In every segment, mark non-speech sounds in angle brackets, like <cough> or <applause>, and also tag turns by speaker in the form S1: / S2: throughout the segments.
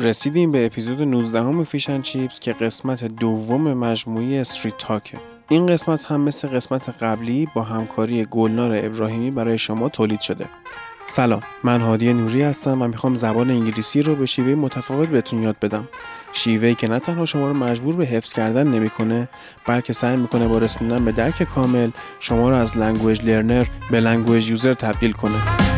S1: رسیدیم به اپیزود 19 همه Fish and Chips که قسمت دوم مجموعه Street Talk ه این قسمت هم مثل قسمت قبلی با همکاری گلنار ابراهیمی برای شما تولید شده. سلام من هادی نوری هستم و می‌خوام زبان انگلیسی رو به شیوه متفاوت بهتون یاد بدم. شیوهی که نه تنها شما رو مجبور به حفظ کردن نمی‌کنه بلکه سعی می‌کنه با رسوندن به درک کامل شما رو از language learner به language user تبدیل کنه.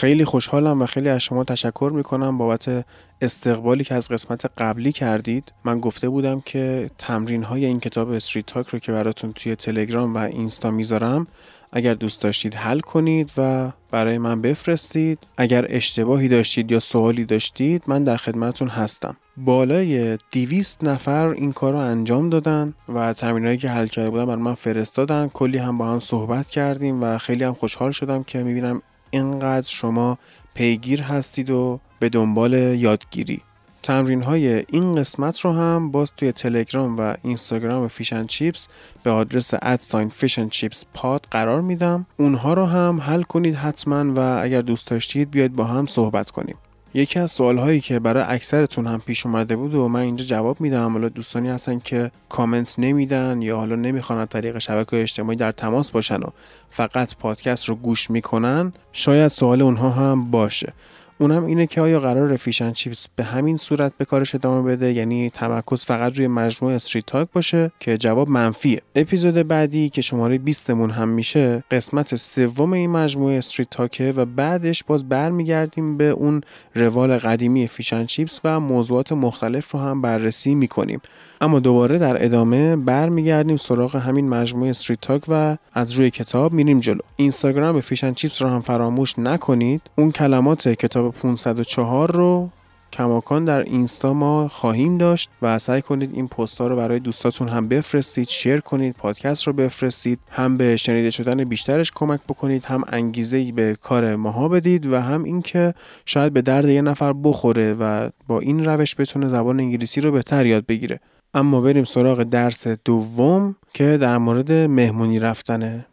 S1: خیلی خوشحالم و خیلی از شما تشکر می‌کنم بابت استقبالی که از قسمت قبلی کردید. من گفته بودم که تمرین های این کتاب استریت تاک رو که براتون توی تلگرام و اینستا می‌ذارم اگر دوست داشتید حل کنید و برای من بفرستید. اگر اشتباهی داشتید یا سوالی داشتید من در خدمتون هستم. بالای 200 نفر این کار رو انجام دادن و تمرینایی که حل کرده بودن برای من فرستادن. کلی هم با هم صحبت کردیم و خیلی هم خوشحال شدم که می‌بینم اینقدر شما پیگیر هستید و به دنبال یادگیری. تمرین های این قسمت رو هم باز توی تلگرام و اینستاگرام Fish and Chips به آدرس at sign Fish and Chips Pod قرار میدم. اونها رو هم حل کنید حتما و اگر دوست داشتید بیاید با هم صحبت کنیم. یکی از سوال هایی که برای اکثرتون هم پیش اومده بود و من اینجا جواب میدم. حالا دوستانی هستن که کامنت نمیدن یا حالا نمی‌خوان از طریق شبکه اجتماعی در تماس باشن و فقط پادکست رو گوش می‌کنن شاید سوال اونها هم باشه. اونم اینه که آیا قراره Fish n Chips به همین صورت به کارش ادامه بده؟ یعنی تمرکز فقط روی مجموعه Street Talk باشه که جواب منفیه. اپیزود بعدی که شماره 20 مون هم میشه قسمت سوم این مجموعه Street Talk ه و بعدش باز برمیگردیم به اون روال قدیمی Fish n Chips و موضوعات مختلف رو هم بررسی می‌کنیم. اما دوباره در ادامه برمیگردیم سراغ همین مجموعه Street Talk و از روی کتاب میریم جلو. اینستاگرام Fish n Chips رو هم فراموش نکنید. اون کلمات کتاب 504 رو کماکان در اینستا ما خواهیم داشت و سعی کنید این پست رو برای دوستاتون هم بفرستید شیر کنید پادکست رو بفرستید. هم به شنیده شدن بیشترش کمک بکنید هم انگیزه ای به کار ماها بدید و هم اینکه شاید به درد یه نفر بخوره و با این روش بتونه زبان انگلیسی رو بهتر یاد بگیره. اما بریم سراغ درس دوم که در مورد مهمونی رفتنه.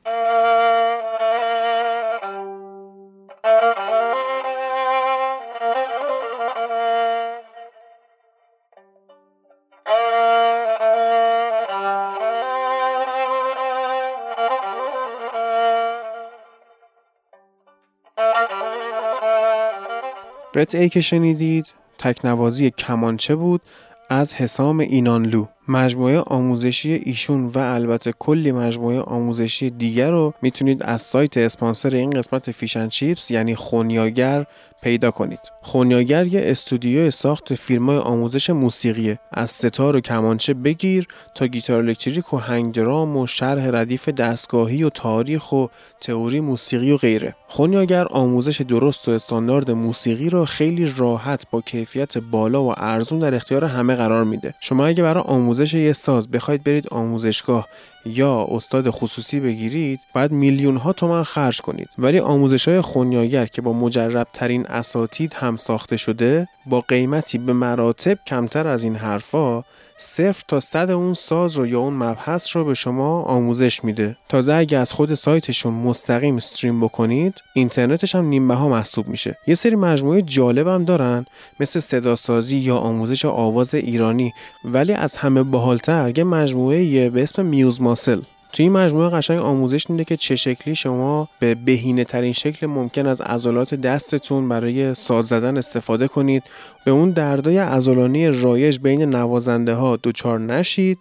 S1: ای که شنیدید تکنوازی کمانچه بود از حسام اینانلو. مجموعه آموزشی ایشون و البته کلی مجموعه آموزشی دیگر رو می‌تونید از سایت اسپانسر این قسمت Fish n Chips یعنی خونیاگر پیدا کنید. خونیاگر یه استودیو ساخت فیلم آموزش موسیقیه. از سه‌تار و کمانچه بگیر تا گیتار الکتریک و هنگ درام و شرح ردیف دستگاهی و تاریخ و تئوری موسیقی و غیره. خونیاگر آموزش درست و استاندارد موسیقی رو خیلی راحت با کیفیت بالا و ارزون در اختیار همه قرار میده. شما اگه برای آموزش یه ساز. بخواید برید آموزشگاه یا استاد خصوصی بگیرید باید میلیون ها تومن خرج کنید. ولی آموزش های خونیاگر که با مجرب ترین اساتید هم ساخته شده با قیمتی به مراتب کمتر از این حرفا صرف تا صد اون ساز رو یا اون مبحث رو به شما آموزش میده. تازه اگه از خود سایتشون مستقیم استریم بکنید اینترنتش هم نیمه ها محسوب میشه. یه سری مجموعه جالب هم دارن مثل صداسازی یا آموزش آواز ایرانی. ولی از همه باحالتر یه مجموعه به اسم میوز ماسل. توی این مجموعه قشنگ آموزش میده که چه شکلی شما به بهینه ترین شکل ممکن از عضلات دستتون برای ساز زدن استفاده کنید. به اون دردای عضلانی رایج بین نوازنده ها دچار نشید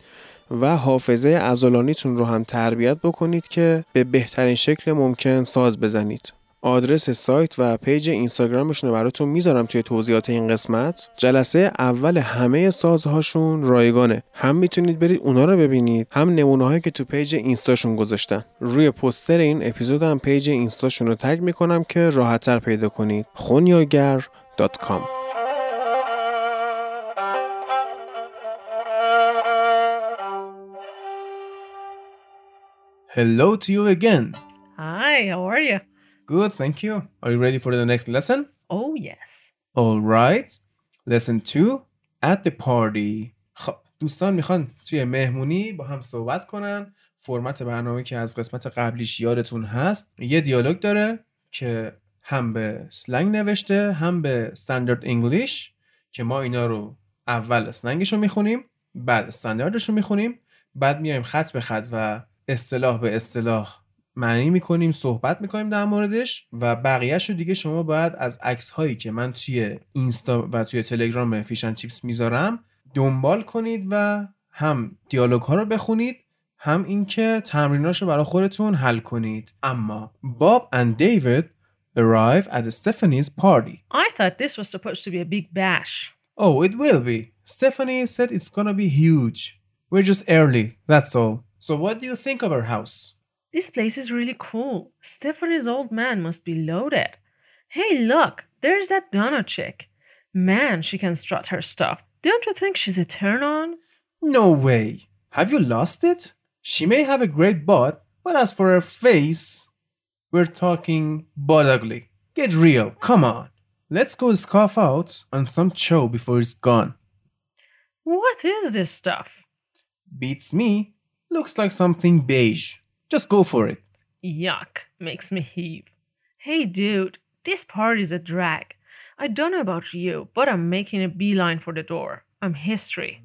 S1: و حافظه عضلانیتون رو هم تربیت بکنید که به بهترین شکل ممکن ساز بزنید. آدرس سایت و page اینستاگرامشون رو براتون می‌ذارم توی توضیحات این قسمت. جلسه اول همه سازهاشون رایگانه. هم می‌تونید برید اونا رو ببینید هم نمونه هایی که تو page اینستاشون گذاشتن. روی پوستر این اپیزود هم page اینستاشون رو tag می‌کنم که راحتتر پیدا کنید. خونیاگر.com
S2: Hello to you again.
S3: Hi, how are you?
S1: Good, thank you. Are you ready for the next lesson?
S2: Oh, yes.
S1: All right. Lesson 2 at the party. خب دوستان می‌خوان توی مهمونی با هم صحبت کنن فرمت برنامه که از قسمت قبلیش یادتون هست یه دیالوگ داره که هم به سلنگ نوشته هم به استاندارد انگلیش که ما اینا رو اول اسلنگش رو می‌خونیم بعد استانداردش رو می‌خونیم بعد میایم خط به خط و اصطلاح به اصطلاح معنی می‌کنیم صحبت می‌کنیم در موردش و بقیهش رو دیگه شما باید از عکس هایی که من توی اینستا و توی تلگرام فیشن چیپس می‌ذارم دنبال کنید و هم دیالوگ ها رو بخونید هم اینکه تمریناش رو برای خودتون حل کنید اما باب and David arrive at Stephanie's party
S2: I thought this was supposed to be a big bash.
S1: Oh, it will be. Stephanie said it's gonna be huge. We're just early, that's all. So what do you think of our house?
S2: This place is really cool. Stephanie's old man must be loaded. Hey, look, there's that Donna chick. Man, she can strut her stuff. Don't you think she's a turn on?
S1: No way. Have you lost it? She may have a great butt, but as for her face, we're talking butt ugly. Get real, come on. Let's go scoff out on some show before it's gone.
S2: What is this stuff?
S1: Beats me. Looks like something beige. Just go for it.
S2: Yuck, makes me heave. Hey, dude, this party's a drag. I don't know about you, but I'm making a beeline for the door. I'm history.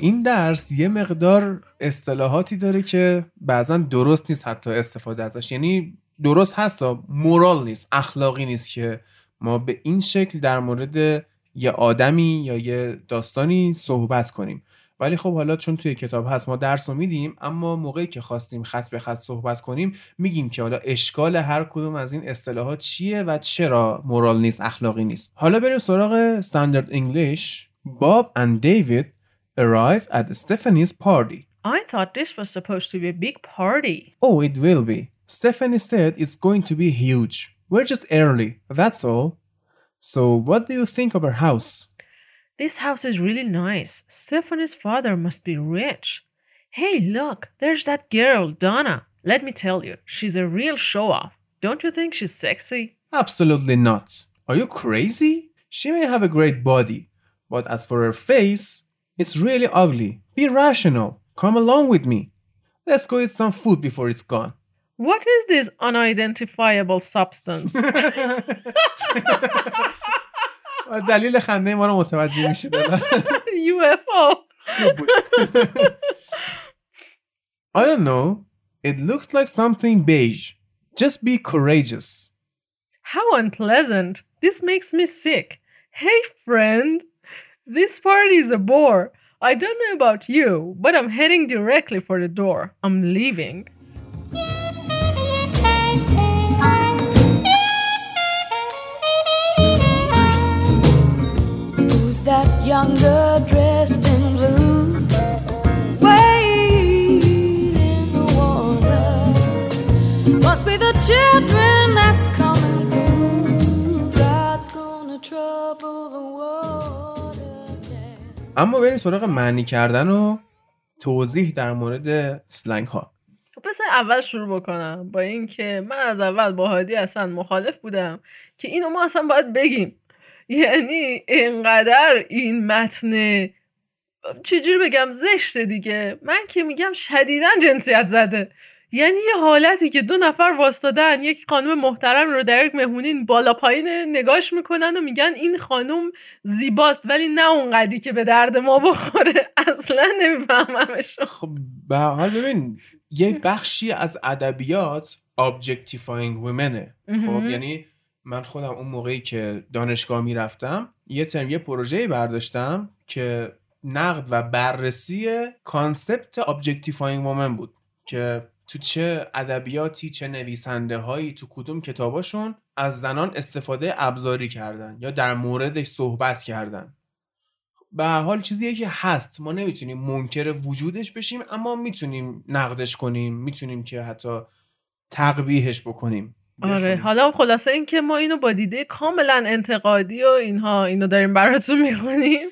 S1: این درس یه مقدار اصطلاحاتی داره که بعضا درست نیست حتی استفاده ازش. یعنی درست هست مورال نیست اخلاقی نیست که ما به این شکل در مورد یه آدمی یا یه داستانی صحبت کنیم. ولی خب حالا چون توی کتاب هست ما درس رو میدیم اما موقعی که خواستیم خط به خط صحبت کنیم میگیم که حالا اشکال هر کدوم از این اصطلاحات چیه و چرا مورال نیست اخلاقی نیست. حالا بریم سراغ استاندارد انگلیش باب and David arrive at Stephanie's party.
S2: I thought this was supposed to be a big party.
S1: Oh, it will be. Stephanie said it's going to be huge. We're just early, that's all. So, what do you think of our house?
S2: This house is really nice. Stephanie's father must be rich. Hey, look, there's that girl, Donna. Let me tell you, she's a real show off. Don't you think she's sexy?
S1: Absolutely not. Are you crazy? She may have a great body, but as for her face, it's really ugly. Be rational. Come along with me. Let's go eat some food before it's gone.
S2: What is this unidentifiable substance? <laughs>
S1: دلیل خنده ما رو متوجه میشید
S2: UFO.
S1: I don't know. It looks like something beige. Just be courageous.
S2: How unpleasant. This makes me sick. Hey, friend. This party is a bore. I don't know about you, but I'm heading directly for the door. I'm leaving.
S3: Who's that young
S1: اما بریم سراغ معنی کردن و توضیح در مورد سلنگ ها
S2: خب پس اول شروع بکنم با اینکه من از اول با هادی اصلا مخالف بودم که اینو ما اصلا باید بگیم. یعنی اینقدر این متن چجوری بگم زشته دیگه. من که میگم شدیدا جنسیت زده. یعنی یه حالتی که دو نفر واستادن یک خانم محترم رو در یک مهمونی بالا پایین نگاش می‌کنن و میگن این خانم زیباست ولی نه اونقدری که به درد ما بخوره. <laughs> اصلا نمیفهممش
S1: خب به حال ببین یه بخشی از ادبیات objectifying womenه. خب. یعنی من خودم اون موقعی که دانشگاه می‌رفتم یه ترم یه پروژه برداشتم که نقد و بررسی کانسپت objectifying women بود. که تو چه ادبیاتی چه نویسنده هایی تو کدوم کتاباشون از زنان استفاده ابزاری کردن یا در موردش صحبت کردن به حال چیزیه که هست ما نمی‌تونیم منکر وجودش بشیم اما می‌تونیم نقدش کنیم می‌تونیم که حتی تقبیهش بکنیم
S2: آره. حالا خلاصه این که ما اینو با دیده کاملا انتقادی و اینها اینو داریم براتون می‌خونیم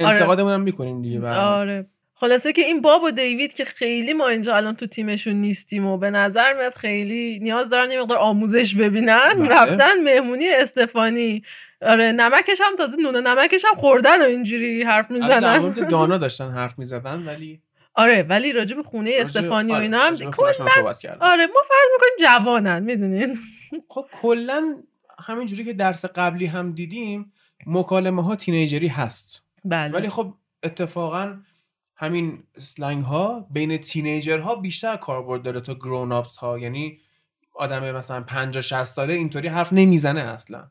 S2: آره.
S1: انتقادمون هم می‌کنیم دیگه حال.
S2: آره خلاصه که این باب و دیوید که خیلی ما اینجا الان تو تیمشون نیستیم و به نظر میاد خیلی نیاز دارن یه مقدار آموزش ببینن.
S1: بله.
S2: رفتن مهمونی استفانی. آره نمکش هم تازه نون نمکش هم خوردن و اینجوری حرف می‌زنن.
S1: مورد دانا داشتن حرف می‌زدن ولی
S2: آره ولی راجع به خونه
S1: راجع-
S2: استفانی و
S1: آره،
S2: اینا هم
S1: کردن
S2: آره ما فرض می‌کنیم جوانن می‌دونین؟
S1: خب کلا همینجوری که درس قبلی هم دیدیم مکالمه ها تینیجری هست.
S2: بله.
S1: ولی خب اتفاقا همین سلنگ ها بین تینیجر ها بیشتر کاربرد داره تا گرون اپس ها یعنی آدم مثلا 50 60 ساله اینطوری حرف نمی‌زنه اصلا.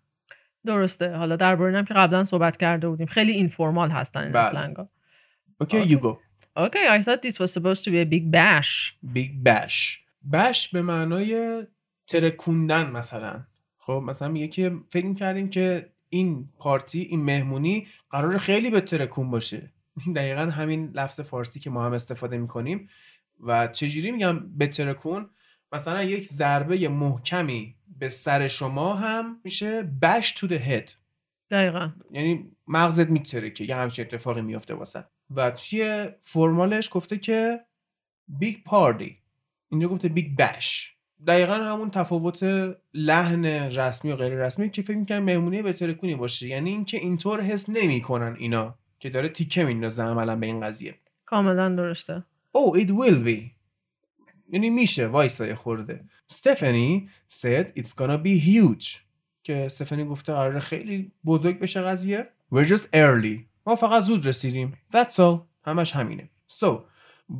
S2: درسته. حالا درباره اینم که قبلا صحبت کرده بودیم. خیلی informal هستن این
S1: بله.
S2: slang
S1: ا
S2: okay
S1: okay. you go
S2: Okay, I thought this was supposed to be a big bash.
S1: big bash bash به معنای ترکوندن مثلا. خب مثلا میگه که فکر کردیم که این پارتی این مهمونی قراره خیلی بترکون باشه. <laughs> دقیقا همین لفظ فارسی که ما هم استفاده می‌کنیم. و چجوری میگم بترکون مثلا یک ضربه محکمی به سر شما هم میشه bash to the head.
S2: دقیقا.
S1: یعنی مغزت میترکه یه همچین اتفاقی میفته واسه. و توی formal ش گفته که big party اینجا گفته big bash دقیقا همون تفاوت لحن رسمی و غیر رسمی که فکر می‌کنم مهمونی بترکونی باشه. یعنی اینکه اینطور حس نمی‌کنن اینا. که داره تیکه میندازه عملا به این قضیه
S2: کاملا درسته
S1: Oh, it will be. یعنی میشه وایسا خورده. Stephanie said it's gonna be huge. که استفانی گفته قراره خیلی بزرگ بشه قضیه. We're just early. ما فقط زود رسیدیم. That's all. همش همینه. So,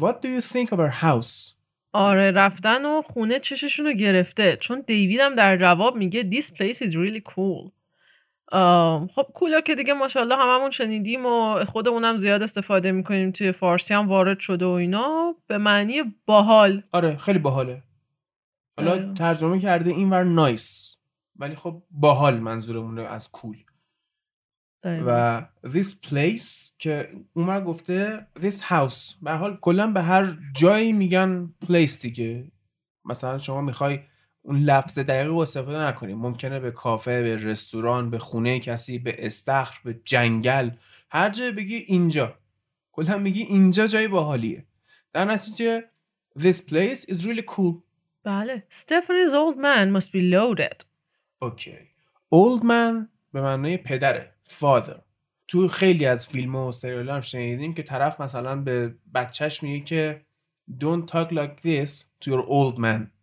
S1: what do you think of our house?
S2: آره رفتن و خونه چششون رو گرفته چون دیوید هم در جواب میگه this place is really cool خب کولا که دیگه ماشاءالله هممون شنیدیم و خودمونم زیاد استفاده می‌کنیم توی فارسی هم وارد شده و اینا به معنی باحال
S1: آره خیلی باحاله. حالا
S2: آره.
S1: ترجمه کرده اینور نایس. ولی خب باحال منظورمونه از کول.
S2: دقیقاً.
S1: و this place که اومد گفته this house به حال کلا به هر جایی میگن place دیگه مثلا شما می‌خوای اون لفظ دقیق رو استفاده نکنی ممکنه به کافه به رستوران به خونه کسی به استخر به جنگل. هر جای بگی اینجا. کلا میگی اینجا جای باحالیه. در نتیجه this place is really cool.
S2: بله. Stephanie's old man must be loaded.
S1: اوکی old man به معنای پدره father. تو خیلی از فیلم و سریال هم شنیدیم که طرف مثلا به بچهش میگه که don't talk like this to your old man.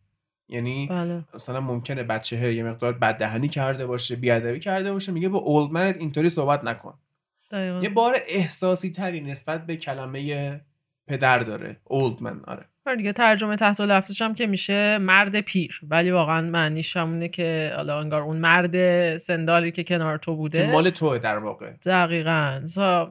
S1: یعنی
S2: بله.
S1: مثلا ممکنه بچه یه مقدار بددهنی کرده باشه بیادبی کرده باشه میگه با اولد منت اینطوری صحبت نکن.
S2: دقیقاً.
S1: یه بار احساسی تری نسبت به کلمه پدر داره اولد من آره.
S2: آره دیگه ترجمه تحت لفظش هم که میشه مرد پیر. ولی واقعا معنیش همونه که حالا انگار اون مرد سندالی که کنار تو
S1: که
S2: بوده
S1: مال توه در واقع.
S2: دقیقا.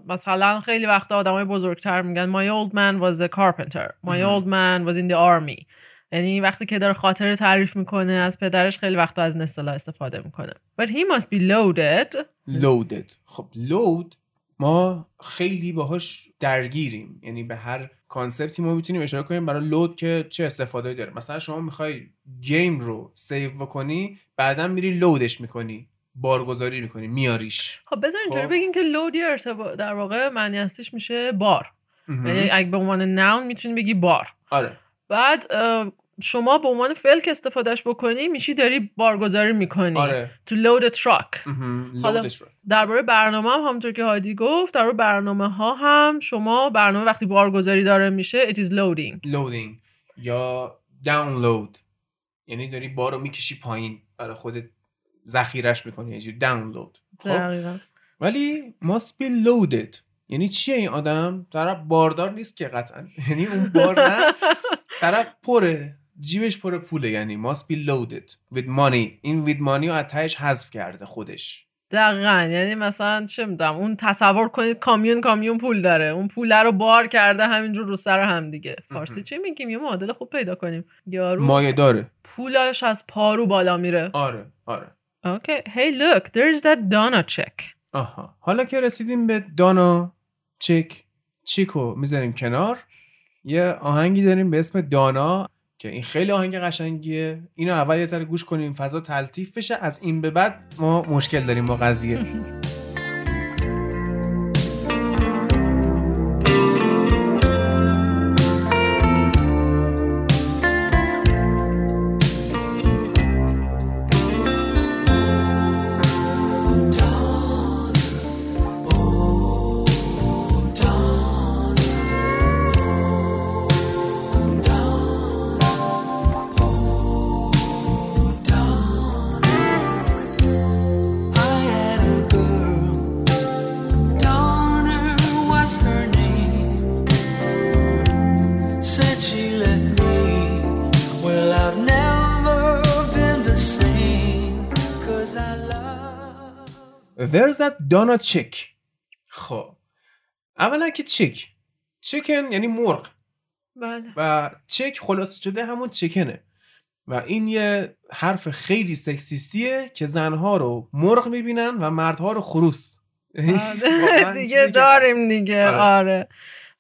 S2: مثلا خیلی وقت آدمای بزرگتر میگن my old man was a carpenter. My old man was in the army. یعنی وقتی که داره خاطره تعریف می‌کنه از پدرش خیلی وقتا از این اصطلاح استفاده می‌کنه. But he must be loaded.
S1: Loaded. خب load ما خیلی باهاش درگیریم. یعنی به هر concept ی ما می‌تونیم اشاره کنیم برای load که چه استفاده داره. مثلا شما می‌خوای game رو save بکنی بعدا میری load ش می‌کنی بارگذاری می‌کنی میاریش.
S2: خب بذار اینطوری
S1: خب.
S2: بگیم که لود در واقع معنی اصلیش میشه بار. یعنی اگه به عنوان ناون می‌تونی بگی بار.
S1: آره.
S2: بعد شما به عنوان فعل که استفادهش بکنی میشی داری بارگذاری می‌کنی
S1: آره.
S2: to load a truck.
S1: مهم.
S2: حالا-
S1: لودش رو
S2: درباره برنامه هم همونطور که هادی گفت درباره برنامه ها هم شما برنامه وقتی بارگذاری داره میشه it is loading.
S1: لودینگ یا داونلود یعنی داری بارو می‌کشی پایین برای خودت ذخیرش می‌کنی جوری داونلود خب؟ ولی must be loaded. یعنی چیه این آدم؟ طرف باردار نیست که قطعا. <laughs> یعنی اون بار نه. <laughs> طرف پره جیبش پر پوله یعنی must be loaded with money. این with money رو تهش حذف کرده خودش.
S2: دقیقا. یعنی مثلا چه می‌دونم اون تصور کنید کامیون کامیون پول داره. اون پول رو بار کرده همینجور رو سر هم دیگه. فارسی چی میگیم؟ یه معادل خوب پیدا کنیم. یارو
S1: مایه داره.
S2: پولش از پارو بالا میره.
S1: آره آره.
S2: اوکی hey look there's that Donna check.
S1: آها. حالا که رسیدیم به دانا چیک چیکو می‌ذاریم کنار. یه آهنگی داریم به اسم دانا که این خیلی آهنگ قشنگیه. اینو اول یه ذره گوش کنیم فضا تلطیف بشه. از این به بعد ما مشکل داریم با قضیه. <laughs> There's that donut chick. خب. اولا که چیک چیکن یعنی مرغ.
S2: بله.
S1: و چک خلاصه شده همون چکنه و این یه حرف خیلی سکسیستیه که زنها رو مرغ می‌بینن و مردها رو خروس.
S2: آره. <laughs> دیگه داریم دیگه.
S1: آره.
S2: آره.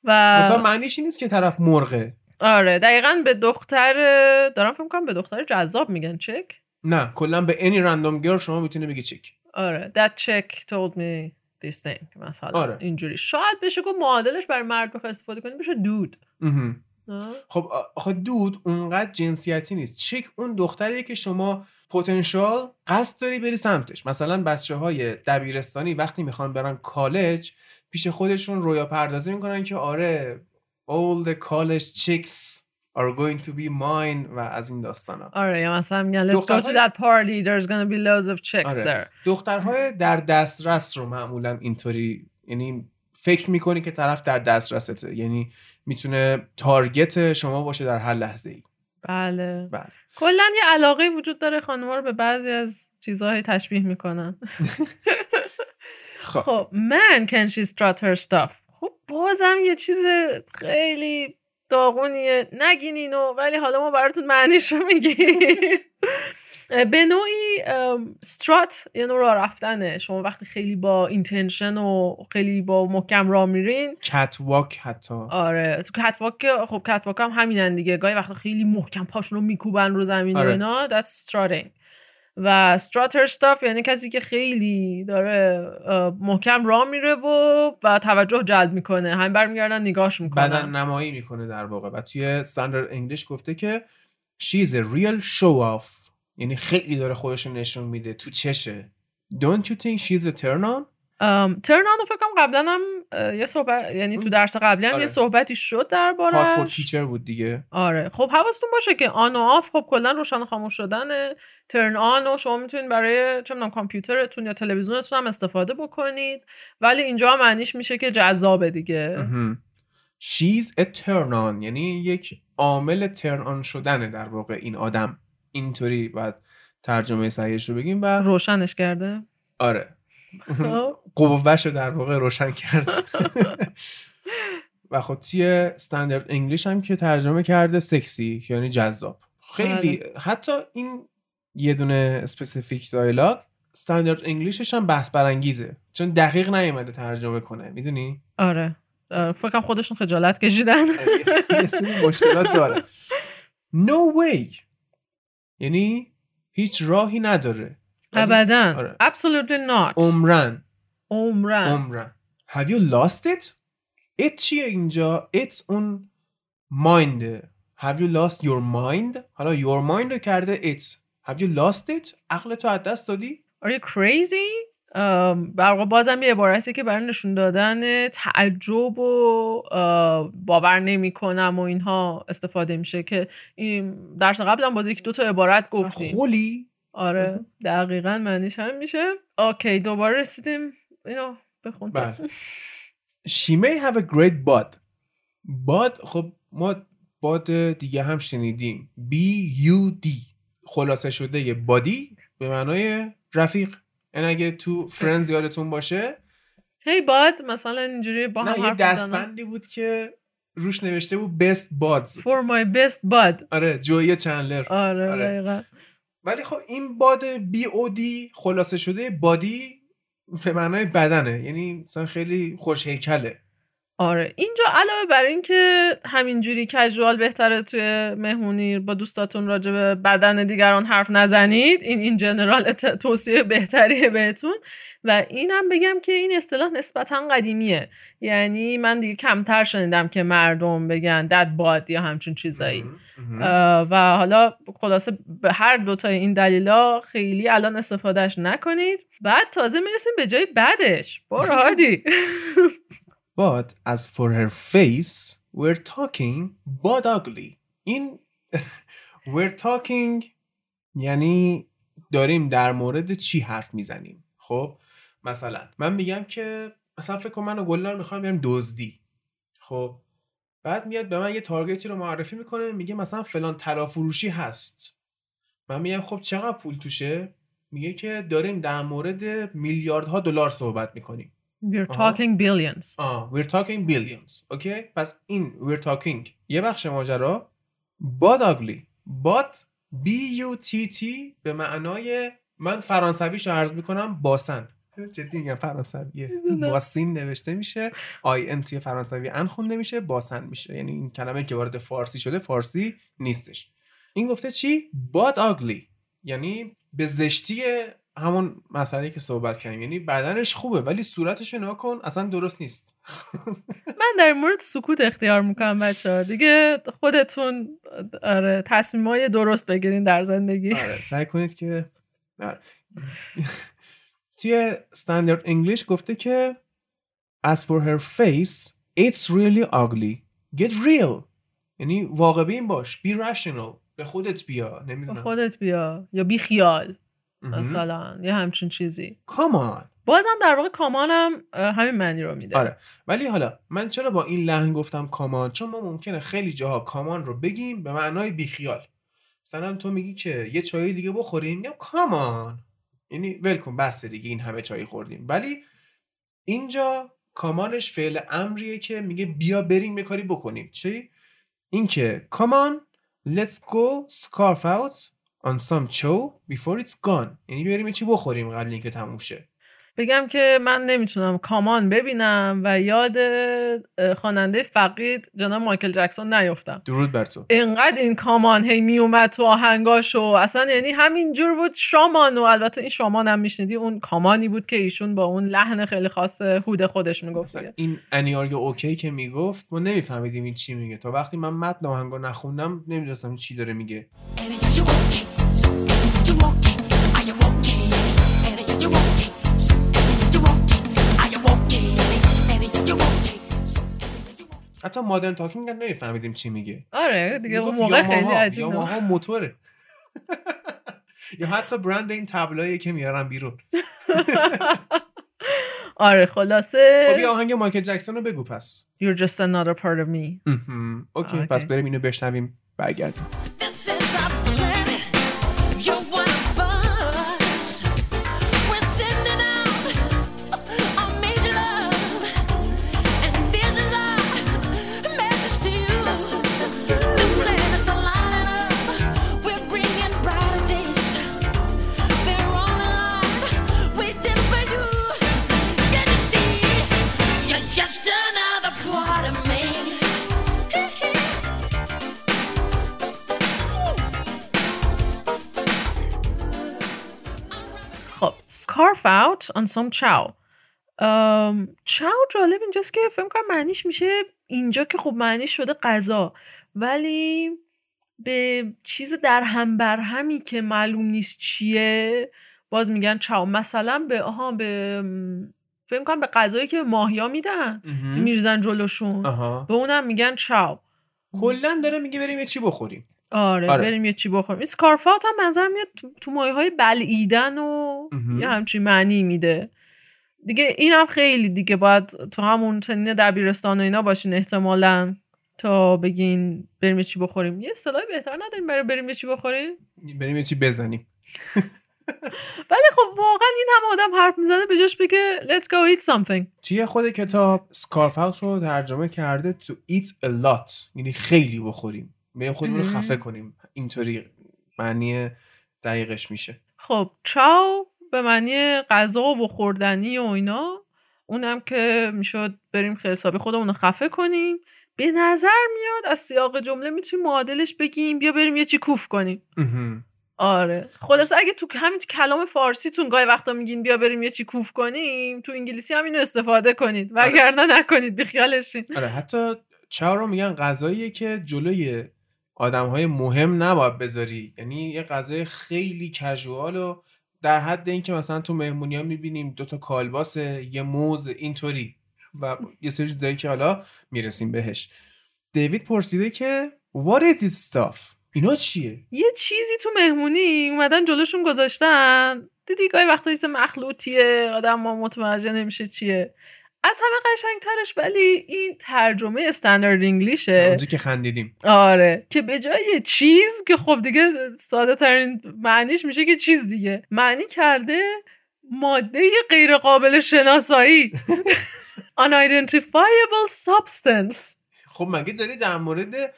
S2: و
S1: منتها معنیش نیست که طرف مرغه.
S2: آره. دقیقا به دختر دارم فکر کنم به دختر جذاب میگن چک
S1: نه کلا به any random girl شما می‌تونی بگی چک
S2: آره. That chick told me this thing. مثلا
S1: آره.
S2: اینجوری. شاید بشه گفت معادلش برای مرد بخواد استفاده کنی بشه دود؟
S1: خب آخه دود اونقدر جنسیتی نیست. چک اون دختریه که شما پتانسیال قصد داری بری سمتش. مثلا بچه های دبیرستانی وقتی می‌خوان برن کالج پیش خودشون رویا پردازی می‌کنن که آره all the college chicks are going to be mine و از این داستان ها
S2: آره یا مثلا میگن let's go to that party. There's gonna be loads of chicks
S1: آره.
S2: there.
S1: دخترهای در دسترس رو معمولا اینطوری یعنی فکر می‌کنی که طرف در دسترسته. یعنی می‌تونه تارگت شما باشه در هر لحظه ای
S2: بله.
S1: بله.
S2: کلا یه علاقه وجود داره خانم‌ها رو به بعضی از چیزهای تشبیه می‌کنن.
S1: خب. <laughs>
S2: خب من can she strut her stuff. خب بازم یه چیز خیلی داغونیه. نگین اینو ولی حالا ما براتون معنیش رو میگیم. <laughs> به نوعی استرات یه نوع راه رفتنه. شما وقتی خیلی با اینتنشن و خیلی با محکم راه میرین.
S1: کت واک حتی.
S2: آره. تو کتواک خب کتواک هم همینن دیگه. گاهی وقتا خیلی محکم پاشون رو میکوبن رو زمین
S1: آره.
S2: و اینا. That's strutting. و strutter stuff یعنی کسی که خیلی داره محکم راه میره و و توجه جلب می‌کنه. هم برمیگردن نگاش می‌کنن.
S1: بدن نمایی می‌کنه در واقع. و توی استاندارد انگلیش گفته که she's a real show off. یعنی خیلی داره خودش نشون میده تو چشه. Don't you think she's a turn on?
S2: ترن آن فکر کنم قبلا هم یه صحبت یعنی تو درس قبلی هم
S1: آره.
S2: یه صحبتی شد
S1: for
S2: دربارش
S1: teacher بود دیگه.
S2: آره. خب حواستون باشه که آن و آف خب کلا روشن خاموش شدن ترن آن و شما می‌تونید برای چه می‌دونم کامپیوترتون یا تلویزیونتون هم استفاده بکنید. ولی اینجا معنیش میشه که جذابه دیگه.
S1: she's a turn on. یعنی یک عامل turn on شدنه در واقع این آدم. اینطوری باید ترجمه صحیحش رو بگیم و
S2: روشنش کرده.
S1: آره. قوهش رو در واقع روشن کرده و خب توی استاندارد انگلیش هم که ترجمه کرده سکسی یعنی جذاب. خیلی حتی این یه دونه specific dialogue standard English ش هم بحث برانگیزه. چون دقیق نیومده ترجمه کنه می‌دونی؟
S2: آره. آره، فکر خودشون خجالت کشیدن. <laughs>
S1: مشکلات داره. No way! یعنی هیچ راهی نداره.
S2: ابدا
S1: آره.
S2: absolutely not
S1: عمرا
S2: عمرا
S1: عمرا Have you lost it? it چیه اینجا؟ it اون mind Have you lost your mind? حالا your mind رو کرده it Have you lost it? عقل تو از دست دادی؟
S2: Are you crazy? واقع بازم یه عبارتی که برای نشون دادن تعجب و باور نمی کنم و اینها استفاده میشه که این درس قبلا باز یک دو تا عبارت گفتیم
S1: خولی؟
S2: آره دقیقا معنیش هم میشه. اوکی دوباره رسیدیم. اینو بخون
S1: بله. She may have a great bud باد خب ما باد دیگه هم شنیدیم. B U D. خلاصه شده یه بادی به معنای رفیق. یعنی اگه تو فرندز یادتون باشه.
S2: هی باد مثلا اینجوری با هم
S1: نه یه. دستبندی بود که روش نوشته بود best buds
S2: For my best bud
S1: آره جوی چندلر.
S2: آره,
S1: آره. ولی خب این باد بی او دی خلاصه شده بادی به معنای بدنه. یعنی مثلا خیلی خوش هیکله.
S2: آره. اینجا علاوه بر این که همینجوری کژوال بهتره توی مهمونی با دوستاتون راجع به بدن دیگران حرف نزنید این این جنرال توصیه بهتریه بهتون. و اینم بگم که این اصطلاح نسبتا قدیمیه. یعنی من دیگه کمتر شنیدم که مردم بگن دد باد یا همچین چیزایی. و حالا خلاصه به هر دوتای این دلیلا خیلی الان استفادهش نکنید. بعد تازه می‌رسیم به جای بعدش. برو هادی. <laughs>
S1: But as for her face we're talking but ugly. این <laughs> we're talking یعنی داریم در مورد چی حرف می‌زنیم؟ خب مثلا من میگم که مثلا فکر کن من و گلنار می‌خوایم بریم دزدی. خب بعد میاد به من یه تارگتی رو معرفی می‌کنه میگه مثلا فلان طلا فروشی هست. من میگم خب چقدر پول توشه؟ میگه که داریم در مورد میلیاردها دلار صحبت می‌کنیم.
S2: We're talking billions.
S1: آه we're talking billions. اوکی پس این we're talking. یه بخش ماجرا. But ugly. But b u t t به معنای من فرانسویش رو عرض می‌کنم باسن. جدی میگم فرانسویه. باسین نوشته میشه. آی ان توی فرانسوی ان خونده میشه. باسن میشه. یعنی این کلمه که وارد فارسی شده فارسی نیستش. این گفته چی؟ But ugly. یعنی به زشتی همون مسئله که صحبت کردیم. یعنی بدنش خوبه ولی صورتش رو کن اصلا درست نیست. <laughs>
S2: من در مورد سکوت اختیار می‌کنم بچه ها دیگه خودتون آره تصمیمای درست بگیرین در زندگی.
S1: آره سعی کنید که آره. <laughs> توی استاندارد انگلیش گفته که as for her face it's really ugly. Get real. یعنی واقع بین باش. Be rational. به خودت بیا.
S2: به
S1: نمی‌دونم
S2: خودت بیا. یا بی خیال. مثلا یا همچین چیزی.
S1: On.
S2: بازم در واقع کامانم اه، همین معنی رو میده.
S1: آره. ولی حالا من چرا با این لحن گفتم کامان چون ما ممکنه خیلی جاها کامان رو بگیم به معنای بیخیال. مثلا تو میگی که یه چای دیگه بخوریم میگم کامان یعنی ول کن بس دیگه این همه چای خوردیم. ولی اینجا کامانش فعل امریه که میگه بیا بریم یه کاری بکنیم. چی؟ اینکه کامان let's go scarf out. On some show before it's gone. یعنی بریم چی بخوریم قبل اینکه تموم شه.
S2: بگم که من نمی‌تونم. کامان ببینم. و یاد خواننده فقید جناب مایکل جکسون نیفتم.
S1: درود بر تو.
S2: انقدر این کامان هی میومد تو آهنگاشو اصلا یعنی همینجور بود. شامان و البته این شامان هم میشنیدی؟ اون کامانی بود که ایشون با اون لحن خیلی خاص هود خودش می‌گفت
S1: این انیار یا اوکی که می‌گفت ما نمیفهمیدیم این چی میگه. تا وقتی من متن آهنگا نخوندم نمی‌دونستم چی داره میگه. حتی مادرن تاکینگ هم نمیفهمیدیم چی میگه.
S2: آره دیگه اون موقع خیلی عجیب.
S1: یاماها موتوره. <laughs> یا حتی برند این تبلایی که میارن بیرون. <laughs>
S2: آره خلاصه
S1: خب یه آهنگ مایکل جکسون رو بگو پس.
S2: You're just another part of me.
S1: اوکی. پس بریم اینو بشنویم. برگردیم.
S2: خب scarf out on some chow. ام، chow جالب اینجاست که فکر کنم معنیش میشه اینجا که خب معنیش شده غذا. ولی به چیز در هم بر همی که معلوم نیست چیه باز میگن چاو مثلا به آها به فکر کنم به غذایی که ماهیا میدن
S1: مهم.
S2: میریزن جلوشون. به اونم میگن چاو
S1: کلا داره میگه بریم یه چی بخوریم.
S2: آره,
S1: آره.
S2: بریم یه چی بخوریم. این سکارفات هم نظر میاد تو, تو مایه های بلعیدن و
S1: مهم.
S2: یه همچین معنی میده. دیگه این هم خیلی دیگه باید تو همون سنین دبیرستان و اینا باشین احتمالا تا بگین بریم یه چی بخوریم. یه اصطلاح بهتر نداریم برای بریم یه چی بخوریم؟
S1: بریم یه چی بزنیم. <laughs>
S2: ولی خب واقعا این هم آدم حرف می‌زنه به جاش بگه let's go eat something.
S1: توی خود کتاب سکارف هاوس رو ترجمه کرده to eat a lot. یعنی خیلی بخوریم. بریم خودمون رو. خفه کنیم. اینطوری معنی دقیقش میشه.
S2: خب چاو به معنی غذا و خوردنی و اینا. اونم که می‌شد بریم خیلی حسابی خودمون رو خفه کنیم. به نظر میاد از سیاق جمله می‌تونیم معادلش بگیم. بیا بریم یه چی کوف کنیم. آره. خلاصه اگه تو همین کلام فارسیتون گاهی وقتا میگین بیا بریم یه چی کوف کنیم تو انگلیسی هم اینو استفاده کنید. وگرنه نکنید بیخیالشین.
S1: آره حتی چاو رو میگن غذاییه که جلوی آدم های مهم نباید بذاری. یعنی یه غذای خیلی کژوال و در حد اینکه مثلا تو مهمونی ها می‌بینیم دوتا کالباسه یه موز اینطوری. و یه سری چیزایی که حالا می‌رسیم بهش. دیوید پرسیده که What is this stuff؟ اینا چیه؟
S2: یه چیزی تو مهمونی اومدن جلوشون گذاشتن. دیدی گاهی وقتا چیز مخلوطیه آدم ما متوجه نمیشه چیه. از همه قشنگترش ولی این ترجمه استاندارد انگلیشه
S1: اونجا که خندیدیم.
S2: آره که به جای چیز که خب دیگه ساده ترین معنیش میشه که چیز دیگه. معنی کرده ماده غیر قابل شناسایی. <laughs> Unidentifiable substance.
S1: خب مگه داری در مورد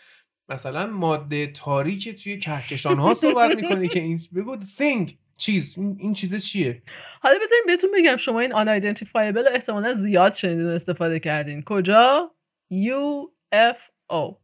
S1: مثلا ماده تاریک توی کهکشان ها صحبت می‌کنی که این بگو thing چیز این, چیزه چیه؟
S2: حالا بذاریم بهتون بگم شما این unidentifiable رو احتمالا زیاد شنیدین و استفاده کردین. کجا؟ UFO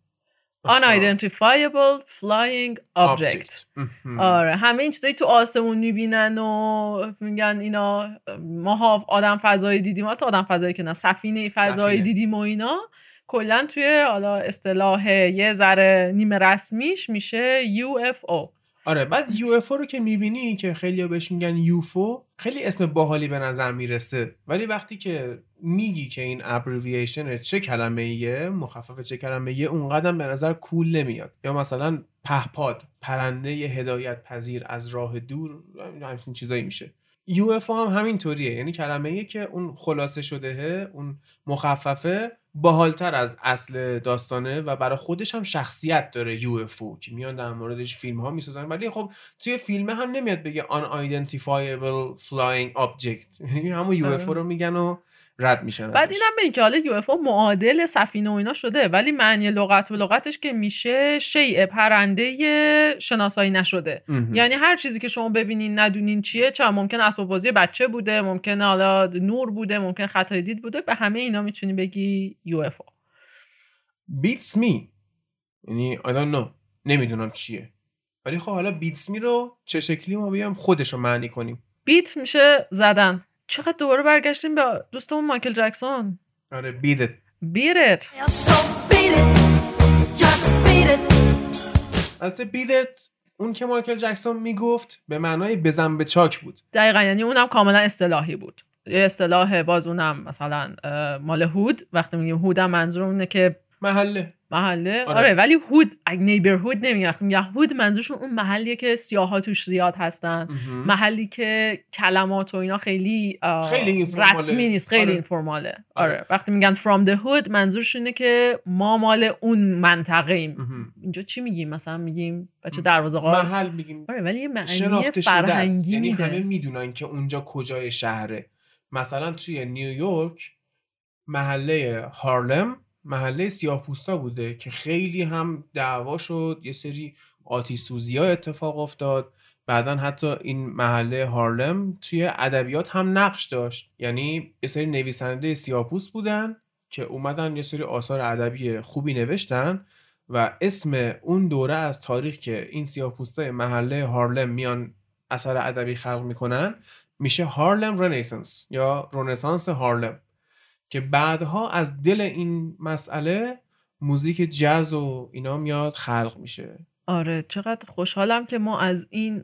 S2: unidentifiable flying object.
S1: مهم.
S2: آره همه این چیزایی تو آسمون می‌بینن و میگن اینا ماها آدم فضایی دیدیم. حتی آدم فضایی که نه سفینه فضایی
S1: سفینه.
S2: دیدیم و اینا. کلا توی حالا اصطلاح یه ذره نیمه رسمیش میشه UFO
S1: آره بعد UFO رو که می‌بینی که خیلی بهش میگن یوفو خیلی اسم باحالی به نظر می‌رسه. ولی وقتی که میگی که این ابریویشن چه کلمه ایه مخفف چه کلمه ایه اونقدر به نظر کول نمیاد. یا مثلا پهپاد پرنده هدایت پذیر از راه دور همچین چیزایی میشه. UFO هم همینطوریه. یعنی کلمه ایه که اون خلاصه شدهه اون مخففه. باحالتر از اصل داستانه و برای خودش هم شخصیت داره UFO که میان در موردش فیلم ها می‌سازن ولی خب توی فیلم هم نمیاد بگه unidentifiable flying object یعنی <laughs> همون UFO
S2: آره.
S1: رو میگن و رد میشن
S2: بعد. اینم بگیم که حالا UFO معادل سفینه و اینا شده ولی معنی لغت و لغتش که میشه شیء پرنده شناسایی نشده.
S1: مهم.
S2: یعنی هر چیزی که شما ببینین ندونین چیه چه ممکن اسباب بازی بچه بوده ممکن حالا نور بوده ممکن خطای دید بوده به همه اینا می‌تونی بگی UFO
S1: beats me. یعنی I don't know. نمی‌دونم چیه. ولی خب حالا beats me رو چه شکلی ما بیام خودش رو معنی کنیم.
S2: بیت میشه زدن. چقدر دوباره برگشتیم به دوستمون مایکل جکسون؟
S1: آره
S2: بیرت.
S3: beat it.
S1: البته it اون که مایکل جکسون می‌گفت به معنای بزن به چاک بود.
S2: دقیقا یعنی اونم کاملا اصطلاحی بود. یه اصطلاح باز اونم مثلا مال هود. وقتی میگیم هود هم منظور اونه که
S1: محله
S2: محله
S1: آره.
S2: آره, ولی هود نیبرهود نمیگن وقتی میگن هود منظورشون اون محلیه که سیاها توش زیاد هستن. محلی که کلمات و اینا خیلی
S1: خیلی.
S2: رسمی نیست خیلی
S1: آره.
S2: اینفورماله
S1: آره.
S2: آره. وقتی میگن from the hood منظورشون اینه که ما مال اون منطقه ایم. اینجا چی میگیم مثلا میگیم بچه دروازه قار
S1: محل میگیم
S2: آره ولی یه معنی فرهنگی
S1: یعنی همه می‌دونن که اونجا کجای شهره مثلا توی نیویورک محله هارلم محله سیاه‌پوستا بوده که خیلی هم دعوا شد یه سری سوزی ها اتفاق افتاد. بعدا حتی این محله هارلم توی ادبیات هم نقش داشت. یعنی یه سری نویسنده سیاه‌پوست بودن که اومدن یه سری آثار ادبی خوبی نوشتن و اسم اون دوره از تاریخ که این سیاه‌پوستای محله هارلم میان اثر ادبی خلق می‌کنن میشه هارلم رنیسانس یا رنسانس هارلم. که بعدها از دل این مسئله موزیک جاز و اینا میاد خلق میشه.
S2: آره چقدر خوشحالم که ما از این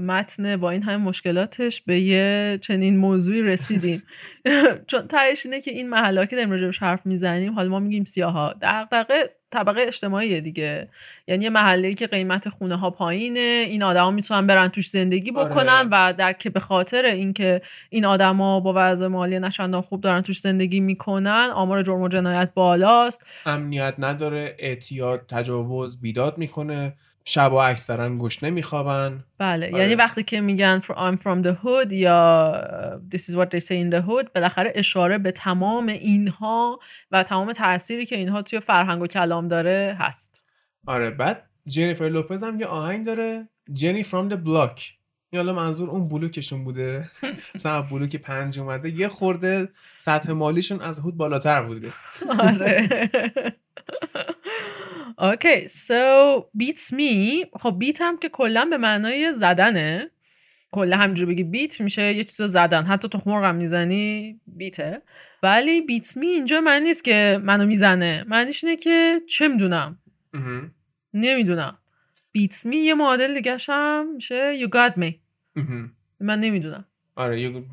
S2: متن با این همه مشکلاتش به یه چنین موضوعی رسیدیم. <laughs> چون تهش اینه که این محلا که داریم راجبش حرف می‌زنیم حالا ما میگیم سیاها. دقیقه طبقه اجتماعی دیگه. یعنی یه محله که قیمت خونه ها پایینه این آدما می‌تونن برن توش زندگی
S1: آره.
S2: بکنن و در که به خاطر اینکه این آدما با وضع مالی نشندان خوب دارن توش زندگی می‌کنن آمار جرم و جنایت بالاست.
S1: امنیت نداره اعتیاد تجاوز بیداد می‌کنه. شب اکثرا گشنه میخوابن
S2: بله
S1: آره.
S2: یعنی وقتی که میگن I'm from the hood یا this is what they say in the hood بالاخره اشاره به تمام اینها و تمام تأثیری که اینها توی فرهنگ و کلام داره هست.
S1: آره بعد جنیفر لوپز هم یه آهنگ داره جنی د بلاک این حالا منظور اون بلوکشون بوده. <laughs> مثلا بلوک پنج اومده یه خورده سطح مالیشون از هود بالاتر بوده.
S2: آره. <laughs> اوکی so beats me. خب بیت هم که کلا به معنای زدنه. کلا همینجوری بگی بیت میشه یه چیز رو زدن. حتی تو مرغ هم می‌زنی بیته ولی بیتس می اینجا معنی نیست که منو می‌زنه. معنیش اینه که چه می‌دونم. نمی‌دونم. بیتس می یه معادل دیگه هم میشه you got me.
S1: مهم.
S2: من نمی‌دونم.
S1: آره یه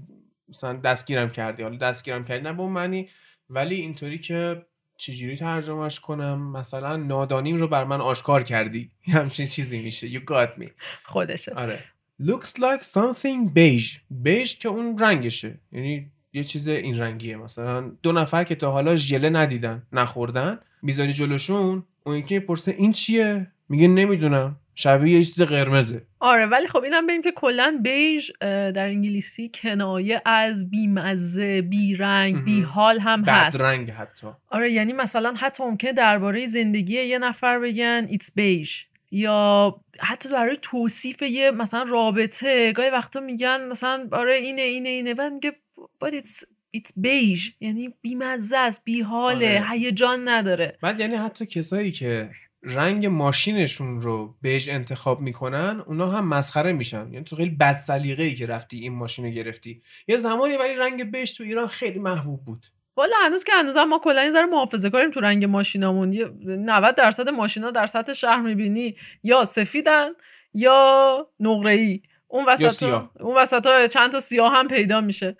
S1: مثلا دستگیرم کردی. حالا دستگیرم کردی نه به معنی. ولی اینطوری که چجوری ترجمهش کنم؟ مثلا نادانیم رو بر من آشکار کردی. <laughs> همچین چیزی میشه. You got me.
S2: خودشه.
S1: آره. Looks like something beige. Beige که اون رنگشه. یعنی یه چیز این رنگیه. مثلا دو نفر که تا حالا ژله ندیدن نخوردن می‌ذاری جلوشون اون یکی می‌پرسه این چیه؟ میگه نمی‌دونم. شبیه یه چیز قرمزه.
S2: آره ولی خب اینم بریم که کلا بیژ در انگلیسی کنایه از بیمزه بیرنگ. بیحال هم هست.
S1: رنگ حتی.
S2: آره یعنی مثلا حتی ممکنه درباره زندگی یه نفر بگن ایتس بیژ. یا حتی برای توصیف یه مثلا رابطه گاهی وقتا میگن مثلا آره اینه اینه اینه. بعد میگه but it's it's beige یعنی بیمزه است بیحاله
S1: آره.
S2: هیجان نداره.
S1: بعد یعنی حتی کسایی که رنگ ماشینشون رو بهش انتخاب می‌کنن اونا هم مسخره میشن. یعنی تو خیلی بد سلیقه ای که رفتی این ماشین رو گرفتی. یه زمانی ولی رنگ بهش تو ایران خیلی محبوب بود.
S2: والا هنوز که هنوز هم ما کلا این ذره محافظه کاریم تو رنگ ماشینامون. یه 90 درصد ماشینا در سطح شهر می‌بینی. یا سفیدن یا نقره ای اون وسط. اون وسط چند تا سیاه هم پیدا میشه.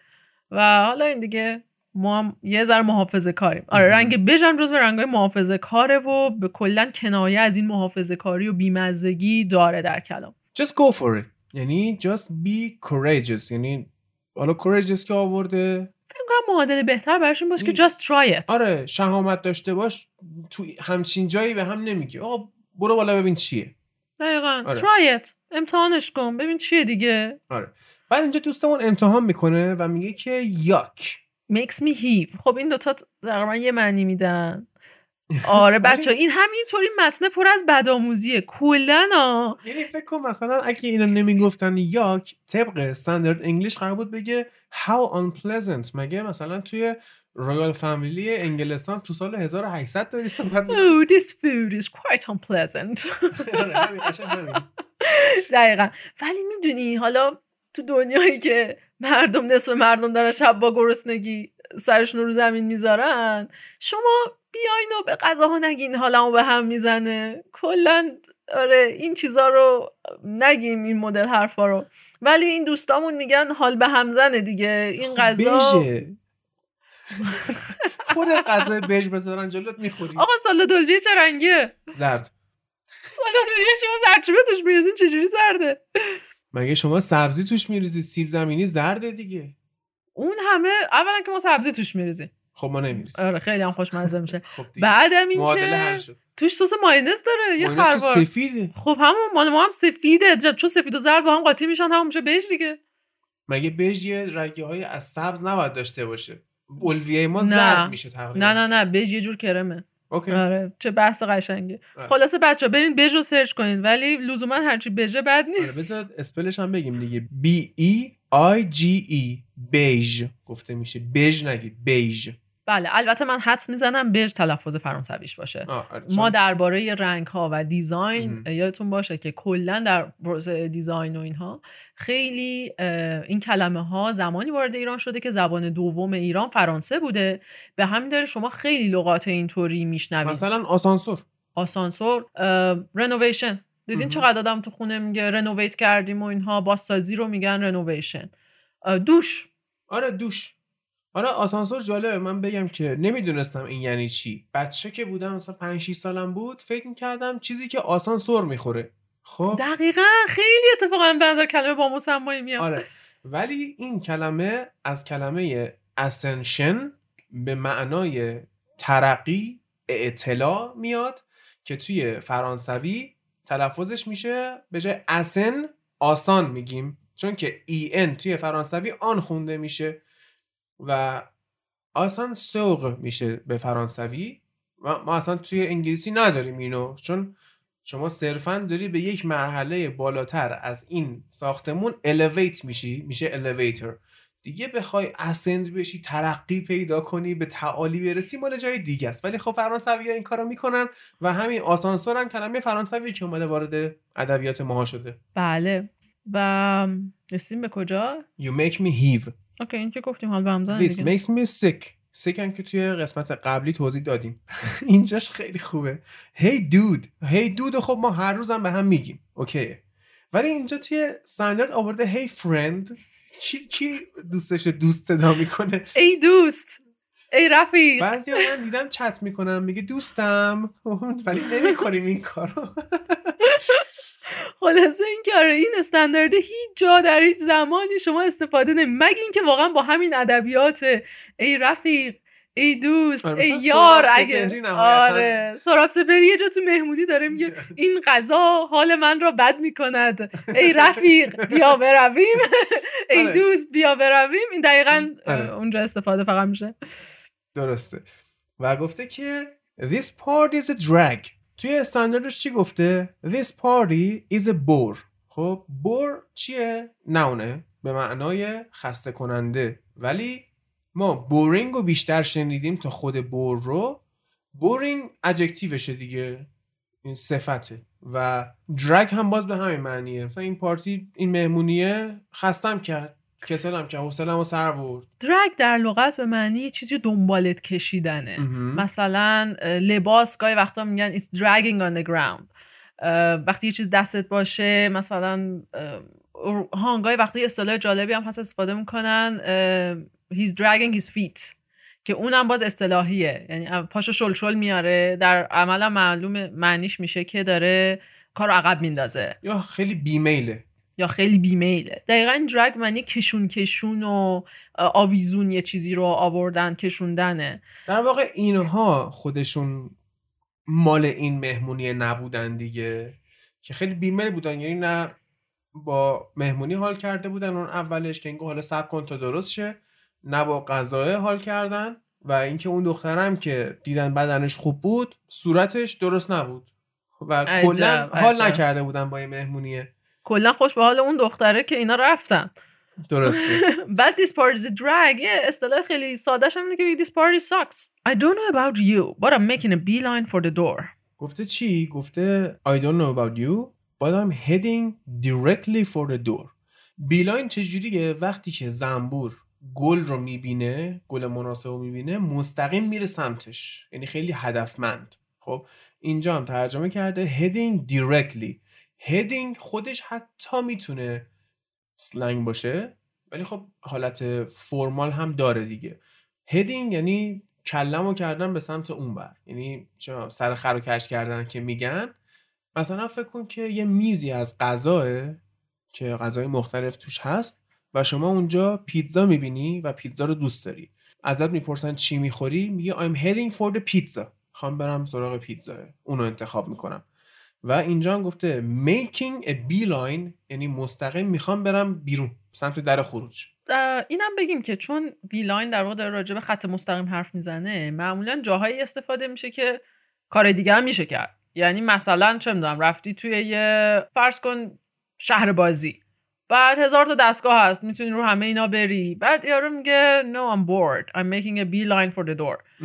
S2: و حالا این دیگه ما هم یه ذره محافظه کاریم. آره. رنگ بژ هم جزو رنگای محافظه کاره و به کلا کنایه از این محافظه کاری و بیمزگی داره در کلام.
S1: Just go for it. یعنی just be courageous. یعنی حالا courageous که آورده.
S2: فکر کنم معادل بهتر براش این باشه که just try it.
S1: آره شهامت داشته باش تو همچین جایی به هم نمیگه آقا برو بالا ببین چیه.
S2: دقیقا.
S1: آره.
S2: try it. امتحانش کن. ببین چیه دیگه.
S1: آره. بعد اینجا دوستمون امتحان می‌کنه و میگه که yuck.
S2: Makes me heave. خب این دوتا تقریبا یه معنی میدن. <laughs> آره بچه این همینطوری متن پر از بدآموزیه. کلا
S1: یعنی فکر کن مثلا اگه اینو نمی‌گفتن yuck طبق standard English قرار بود بگه how unpleasant. مگه مثلا توی royal family انگلستان تو سال 1800 داری صحبت
S2: oh this food is quite unpleasant. <laughs>
S1: آره،. <laughs>
S2: دقیقا. ولی می‌دونی حالا تو دنیایی که مردم نصف مردم دارن شب با گرسنگی سرشون رو زمین می‌ذارن. شما بیاین و به غذاها نگین حالمو به هم می‌زنه. کلا آره این چیزا رو نگیم این مدل حرفا رو. ولی این دوستامون میگن حال به هم زنه دیگه. این غذا
S1: بژه. <laughs> خود غذای بژ بذارن جلوت می‌خوری.
S2: آقا سالا دلویه چه رنگیه؟
S1: زرد.
S2: سالا دلویه شما زرچوبه توش میریزین چجوری زرده؟
S1: مگه شما سبزی توش میریزی؟ سیب زمینی زرده دیگه.
S2: اون همه اولا که ما سبزی توش میریزیم.
S1: خب ما نمیریزیم.
S2: آره خیلی هم خوشمزه میشه. <laughs>
S1: خب
S2: بعدم این که توش سس ماینز داره یه خروار.
S1: سفیده.
S2: خب همون مال ما هم سفیده چون سفید و زرد با هم قاطی میشن همون میشه بهش دیگه.
S1: مگه بژ یه رگه های از سبز نباید داشته باشه؟ اولویه ما
S2: نه.
S1: زرد میشه تقریبا.
S2: نه نه نه بژ یه جور کرمه.
S1: okay.
S2: آره چه بحث قشنگه.
S1: آره.
S2: خلاصه بچه برین بژ رو سرچ کنین ولی لزوما هرچی بژه بد
S1: آره
S2: نیست.
S1: بذار spell ش هم بگیم دیگه. B E I G E beige گفته میشه. beige نگید beige
S2: بله البته من حدس می‌زنم بژ تلفظ فرانسویش باشه.
S1: آه، آره،
S2: ما درباره رنگ ها و
S1: design.
S2: یادتون باشه که کلا در پروسه design و اینها خیلی این کلمه ها زمانی وارد ایران شده که زبان دوم ایران فرانسه بوده. به همین دلیل شما خیلی لغات اینطوری میشنوید.
S1: مثلا آسانسور.
S2: آسانسور renovation دیدین. چقدر آدم تو خونه میگه renovate کردیم و اینها بازسازی رو میگن renovation دوش.
S1: آره دوش. آره آسانسور جالبه. من بگم که نمی‌دونستم این یعنی چی. بچه که بودم مثلا 5 6 سالم بود فکر می‌کردم چیزی که آسان سر می‌خوره. خب؟
S2: دقیقا. خیلی اتفاقا به نظر کلمه با مسمایی میاد.
S1: آره. ولی این کلمه از کلمه اسنشن به معنای ترقی اعتلا میاد که توی فرانسوی تلفظش میشه به جای اسن آسان میگیم. چون که ای ان توی فرانسوی آن خونده میشه. و آسان سوق میشه به فرانسوی و ما اصلا توی انگلیسی نداریم اینو. چون شما صرفا داری به یک مرحله بالاتر از این ساختمون الیویت میشی میشه الیویتر دیگه بخوای اسند بشی ترقی پیدا کنی به تعالی برسی مال جای دیگه است. ولی خب فرانسوی ها این کارو می‌کنن و همین آسانسور هم کلمه فرانسوی که اومده وارد ادبیات ماها شده.
S2: بله. و رسیدیم به کجا؟
S1: You make me heave.
S2: اوکی این که گفتیم حال به هم زدن
S1: This makes me sick. Sick هم که توی قسمت قبلی توضیح دادیم. <laughs> اینجاش خیلی خوبه. Hey dude. Hey dude رو خب ما هر روزم به هم میگیم. اوکیه ولی اینجا توی استاندارد آورده Hey friend. کی کی دوستش دوست صدا می‌کنه؟
S2: ای دوست. ای رفیق.
S1: بعضی من دیدم چت می‌کنم میگه دوستم. <laughs> ولی نمی‌کنیم این کارو. <laughs>
S2: خلاصه این که آره این استاندارده هیچ جا در هیچ زمانی شما استفاده نمی مگه اینکه واقعا با همین ادبیات ای رفیق ای دوست
S1: آره،
S2: ای یار اگه. آره سراب سپهری یه جا تو مهمونی داره میگه <laughs> این غذا حال من را بد می‌کند ای رفیق بیا برویم <laughs> ای
S1: آره.
S2: دوست بیا برویم این دقیقا
S1: آره.
S2: اونجا استفاده فقط میشه
S1: درسته و گفته که This party is a drag توی استانداردش چی گفته؟ This party is a bore. خب بور چیه؟ نونه به معنای خسته کننده ولی ما boring رو بیشتر شنیدیم تا خود bore رو. boring adjective شه دیگه. این صفته. و drag هم باز به همین معنیه. مثلا این پارتی این مهمونیه خستم کرد. کسلم کرد حوصله‌مو سر برد.
S2: drag در لغت به معنی یه چیزی دنبالت کشیدنه. مثلا لباس گاهی وقتا میگن it's dragging on the ground. وقتی یه چیز دستت باشه مثلا اه، ها گاهی وقتا یه اصطلاح جالبی هم هست استفاده می‌کنن he's dragging his feet. که اونم باز اصطلاحیه. یعنی پاشو شل شل میاره. در عملا معلوم معنیش میشه که داره کار عقب میندازه.
S1: یا خیلی بیمیله.
S2: یا خیلی بیمیله. دقیقا این درگ معنی کشون کشون و آویزون یه چیزی رو آوردن کشوندنه.
S1: در واقع اینها خودشون مال این مهمونی نبودن دیگه که خیلی بیمیل بودن. یعنی نه با مهمونی حال کرده بودن اون اولش که اینکه حالا سب کن تا درست شه نه با غذای حال کردن و اینکه اون دخترم که دیدن بدنش خوب بود صورتش درست نبود. و کلا حال. نکرده بودن با این مهمونیه.
S2: کلا خوش به حال اون دختره که اینا رفتن.
S1: درسته. <laughs>
S2: بعد this party is a drag. یه اصطلاح خیلی ساده اینه که this party sucks. I don't know about you but I'm making a beeline for the door.
S1: گفته چی؟ گفته I don't know about you but I'm heading directly for the door. بیلاین چجوریه؟ وقتی که زنبور گل رو می‌بینه گل مناسب رو می‌بینه مستقیم میره سمتش. یعنی خیلی هدفمند. خب اینجا هم ترجمه کرده heading directly. Heading خودش حتی می‌تونه سلنگ باشه ولی خب حالت فرمال هم داره دیگه. هدینگ یعنی کلمو کردن به سمت اون بر. یعنی چه سر خر کش کردن که میگن. مثلا فکر کن که یه میزی از غذاه که غذای مختلف توش هست و شما اونجا پیتزا می‌بینی و پیتزا رو دوست داری. ازت می‌پرسن چی می‌خوری؟ میگه I'm heading for the pizza. خوام برم سراغ پیتزا اونو انتخاب می‌کنم. و اینجا هم گفته making a beeline یعنی مستقیم می‌خوام برم بیرون سمت در خروج.
S2: اینم بگیم که چون بیلاین در واقع داره راجع به خط مستقیم حرف می‌زنه معمولا جاهایی استفاده میشه که کار دیگه هم میشه کرد. یعنی مثلا چه می‌دونم رفتی توی یه فرض کن شهر بازی. بعد هزار تا دستگاه هست می‌تونی رو همه اینا بری. بعد یارو میگه no I'm bored. I'm making a beeline for the door.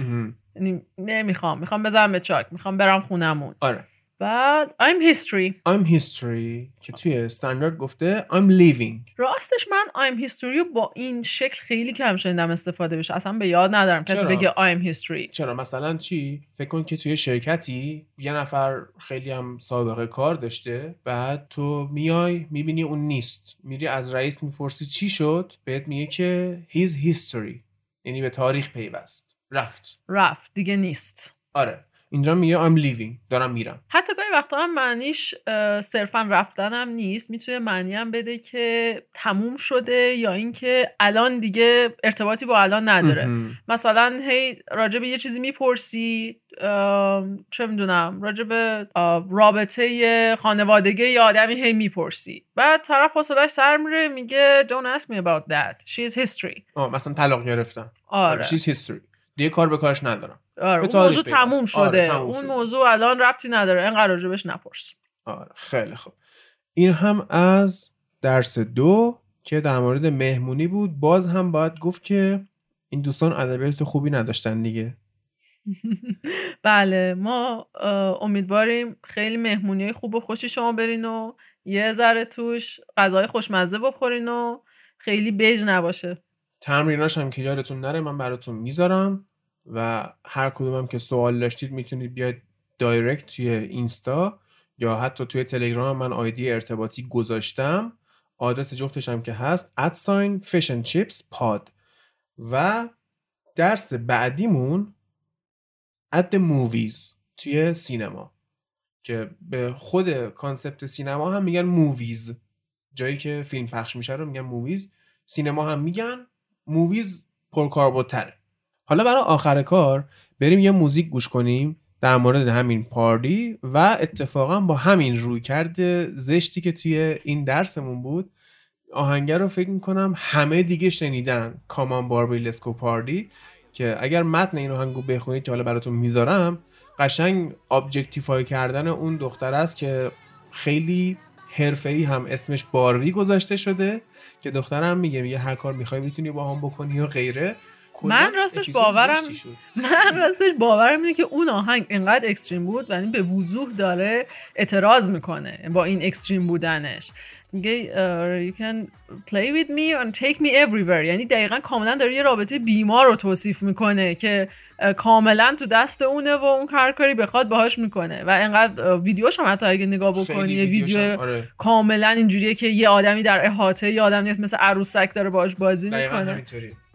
S2: یعنی نمی‌خوام. می‌خوام بزنم به چاک. می‌خوام برم خونمون
S1: آره.
S2: بعد I'm history.
S1: I'm history که توی استاندارد گفته I'm leaving
S2: راستش من I'm history رو با این شکل خیلی کم شنیدم استفاده بشه. اصلا به یاد ندارم کسی؟ بگه I'm history.
S1: چرا؟ مثلا چی؟ فکر کن که توی شرکتی یه نفر خیلی هم سابقه کار داشته بعد تو میای می‌بینی اون نیست. میری از رئیس می‌پرسی چی شد؟ بهت میگه که his history یعنی به تاریخ پیوست. رفت.
S2: رفت. دیگه نیست.
S1: آره. اینجا میگه I'm leaving دارم میرم.
S2: حتی گاهی وقتا هم معنیش صرفا رفتنم نیست. می‌تونه معنی هم بده که تموم شده یا اینکه الان دیگه ارتباطی با الان نداره. مثلا هی راجع به یه چیزی می‌پرسی چه می‌دونم راجع به رابطه خانوادگی یه آدمی هی می‌پرسی. بعد طرف حوصلش سر میره میگه don't ask me about that she is history.
S1: آه مثلا طلاق گرفتن.
S2: آره.
S1: She's history. دیگه کار به کارش ندارم.
S2: آره اون موضوع. تموم شده.
S1: آره، تموم
S2: اون
S1: شده.
S2: موضوع الان ربطی نداره. اینقدر راجبش نپرس.
S1: آره خیلی خوب. این هم از درس دو که در مورد مهمونی بود. باز هم باید گفت که این دوستان ادبیات خوبی نداشتن دیگه. <laughs>
S2: بله ما امیدواریم خیلی مهمونی خوب و خوشی شما برین و یه ذره توش غذای خوشمزه بخورین و خیلی بج نباشه.
S1: تمریناش هم که یادتون نره من براتون می‌ذارم و هر کدومم که سوال داشتید می‌تونید بیاید direct توی اینستا یا حتی توی تلگرام من ID ارتباطی گذاشتم. آدرس جفتش هم که هست at sign Fish n Chips Pod. و درس بعدیمون the movies توی سینما که به خود concept سینما هم میگن movies جایی که فیلم پخش میشه رو میگن movies سینما هم میگن. movies پرکاربردتره. حالا برای آخر کار بریم یه موزیک گوش کنیم در مورد همین پارتی و اتفاقا با همین رویکرد زشتی که توی این درسمون بود آهنگ رو فکر می‌کنم همه دیگه شنیدن come on Barbie let's go party که اگر متن این آهنگو بخونید که حالا براتون می‌ذارم قشنگ objectify کردن اون دختر است که خیلی حرفه‌ای هم اسمش باربی گذاشته شده. که دخترم میگه میگه هر کار می‌خوای می‌تونی با هم بکنی و غیره
S2: من راستش باورم-. من راستش باورم اینه که اون آهنگ اینقدر اکستریم بود و این به وضوح داره اعتراض می‌کنه با این اکستریم بودنش میگه uh, you can play with me and take me everywhere. یعنی دقیقا کاملا داره یه رابطه بیمار رو توصیف می‌کنه که uh, کاملا تو دست اونه و اون هر کاری بخواد باهاش می‌کنه. و انقدر uh, ویدیوش هم حتی اگه نگاه بکنی
S1: ویدیوش
S2: ویدیو
S1: آره.
S2: کاملا اینجوریه که یه آدمی در احاطه یه آدمی هست مثل عروسک داره باهاش بازی می‌کنه.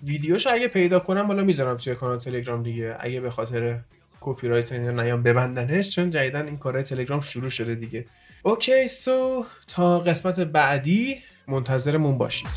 S1: ویدیوشو اگه پیدا کنم بالا می‌ذارم توی کانال تلگرام دیگه. اگه به خاطر کپی رایت اینا نیام ببندنش چون جدیدن این کارهای تلگرام شروع شده دیگه. اوکی سو تا قسمت بعدی منتظرمون باشید.